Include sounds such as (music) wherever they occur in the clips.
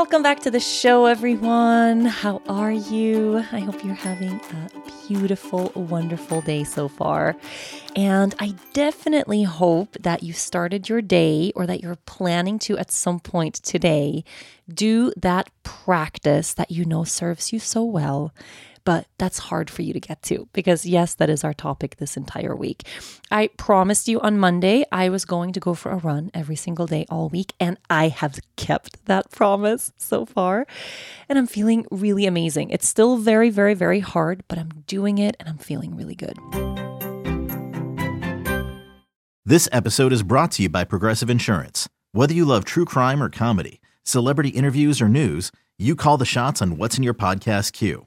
Welcome back to the show, everyone. How are you? I hope you're having a beautiful, wonderful day so far. And I definitely hope that you started your day or that you're planning to at some point today do that practice that you know serves you so well but that's hard for you to get to because, yes, that is our topic this entire week. I promised you on Monday I was going to go for a run every single day all week, and I have kept that promise so far. And I'm feeling really amazing. It's still very, very, very hard, but I'm doing it and I'm feeling really good. This episode is brought to you by Progressive Insurance. Whether you love true crime or comedy, celebrity interviews or news, you call the shots on what's in your podcast queue.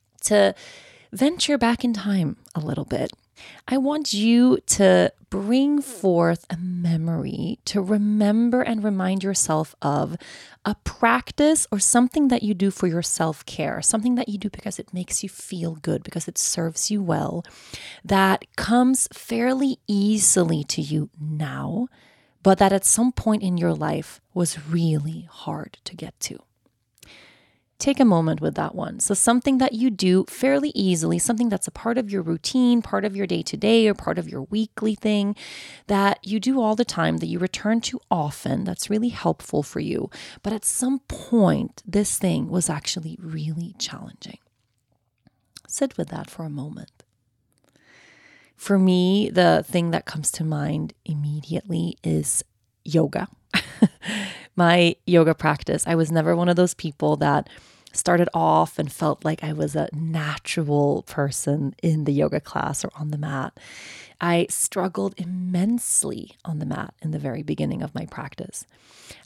to venture back in time a little bit. I want you to bring forth a memory to remember and remind yourself of a practice or something that you do for your self care, something that you do because it makes you feel good, because it serves you well, that comes fairly easily to you now, but that at some point in your life was really hard to get to take a moment with that one. So, something that you do fairly easily, something that's a part of your routine, part of your day to day, or part of your weekly thing that you do all the time, that you return to often, that's really helpful for you. But at some point, this thing was actually really challenging. Sit with that for a moment. For me, the thing that comes to mind immediately is yoga. (laughs) my yoga practice. I was never one of those people that started off and felt like I was a natural person in the yoga class or on the mat. I struggled immensely on the mat in the very beginning of my practice.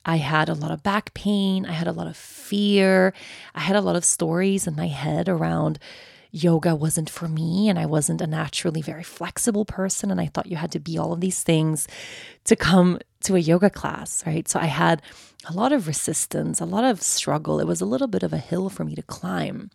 I had a lot of back pain, I had a lot of fear, I had a lot of stories in my head around yoga wasn't for me and I wasn't a naturally very flexible person and I thought you had to be all of these things to come to a yoga class, right? So I had a lot of resistance, a lot of struggle. It was a little bit of a hill for me to climb.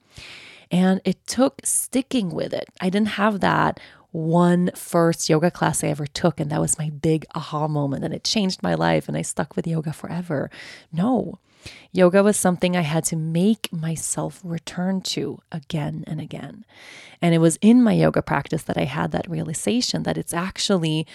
And it took sticking with it. I didn't have that one first yoga class I ever took, and that was my big aha moment, and it changed my life, and I stuck with yoga forever. No, yoga was something I had to make myself return to again and again. And it was in my yoga practice that I had that realization that it's actually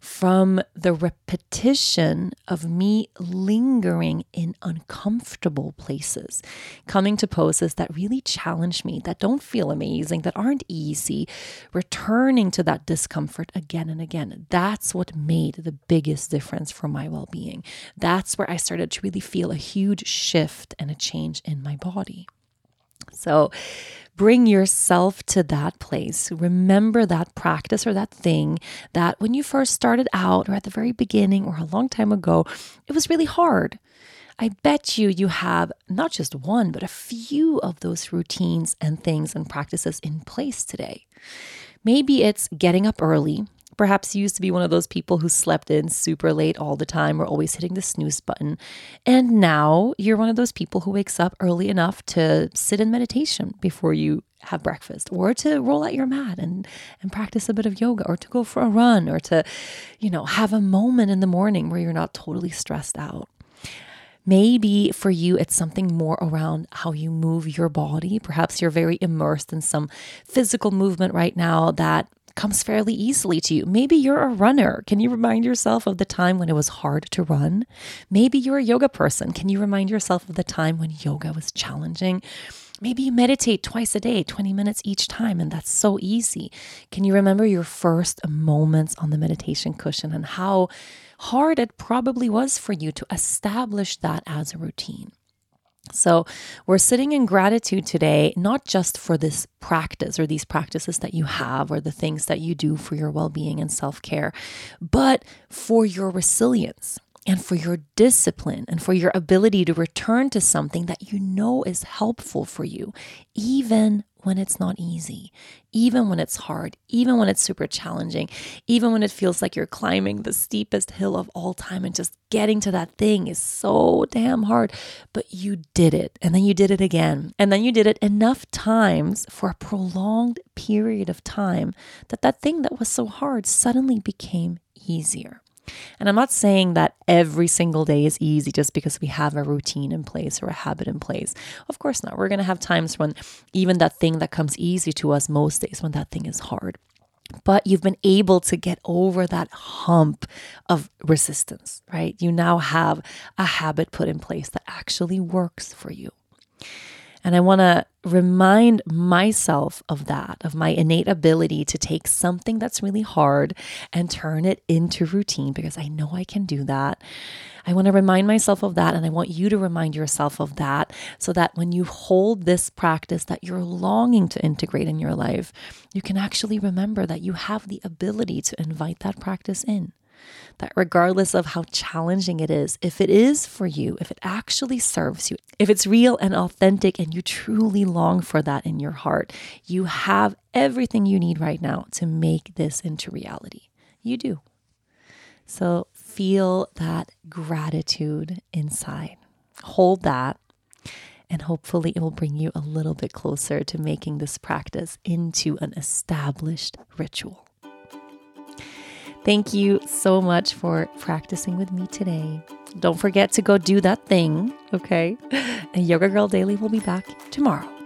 from the repetition of me lingering in uncomfortable places, coming to poses that really challenge me, that don't feel amazing, that aren't easy, returning to that discomfort again and again. That's what made the biggest difference for my well being. That's where I started to really feel a huge shift and a change in my body. So, bring yourself to that place. Remember that practice or that thing that when you first started out or at the very beginning or a long time ago, it was really hard. I bet you you have not just one, but a few of those routines and things and practices in place today. Maybe it's getting up early perhaps you used to be one of those people who slept in super late all the time or always hitting the snooze button. And now you're one of those people who wakes up early enough to sit in meditation before you have breakfast or to roll out your mat and and practice a bit of yoga or to go for a run or to you know have a moment in the morning where you're not totally stressed out Maybe for you, it's something more around how you move your body. Perhaps you're very immersed in some physical movement right now that comes fairly easily to you. Maybe you're a runner. Can you remind yourself of the time when it was hard to run? Maybe you're a yoga person. Can you remind yourself of the time when yoga was challenging? Maybe you meditate twice a day, 20 minutes each time, and that's so easy. Can you remember your first moments on the meditation cushion and how hard it probably was for you to establish that as a routine? So, we're sitting in gratitude today, not just for this practice or these practices that you have or the things that you do for your well being and self care, but for your resilience and for your discipline and for your ability to return to something that you know is helpful for you, even when it's not easy, even when it's hard, even when it's super challenging, even when it feels like you're climbing the steepest hill of all time and just getting to that thing is so damn hard. But you did it, and then you did it again, and then you did it enough times for a prolonged period of time that that thing that was so hard suddenly became easier. And I'm not saying that every single day is easy just because we have a routine in place or a habit in place. Of course not. We're going to have times when even that thing that comes easy to us most days, when that thing is hard. But you've been able to get over that hump of resistance, right? You now have a habit put in place that actually works for you. And I want to remind myself of that, of my innate ability to take something that's really hard and turn it into routine because I know I can do that. I want to remind myself of that. And I want you to remind yourself of that so that when you hold this practice that you're longing to integrate in your life, you can actually remember that you have the ability to invite that practice in that regardless of how challenging it is, if it is for you, if it actually serves you, if it's real and authentic and you truly long for that in your heart, you have everything you need right now to make this into reality. You do. So feel that gratitude inside. Hold that. And hopefully, it will bring you a little bit closer to making this practice into an established ritual. Thank you so much for practicing with me today. Don't forget to go do that thing, okay? (laughs) And Yoga Girl Daily will be back tomorrow.